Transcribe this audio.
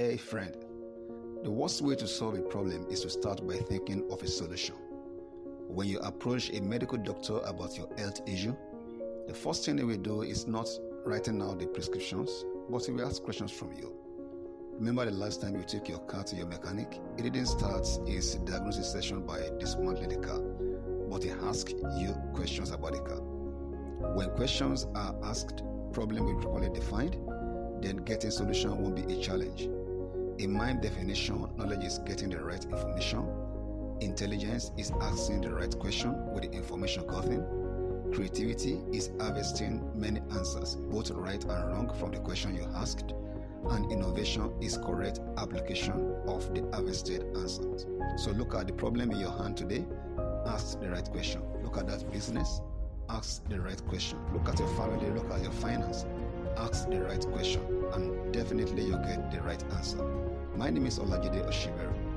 Hey friend, the worst way to solve a problem is to start by thinking of a solution. When you approach a medical doctor about your health issue, the first thing they will do is not writing out the prescriptions, but he will ask questions from you. Remember the last time you took your car to your mechanic? It didn't start his diagnosis session by dismantling the car, but he asked you questions about the car. When questions are asked, problem will be properly defined, then getting solution won't be a challenge. In my definition, knowledge is getting the right information. Intelligence is asking the right question with the information gotten. Creativity is harvesting many answers, both right and wrong, from the question you asked. And innovation is correct application of the harvested answers. So look at the problem in your hand today, ask the right question. Look at that business, ask the right question. Look at your family, look at your finance, ask the right question, and definitely you'll get the right answer. My name is Olajide Oshiberu.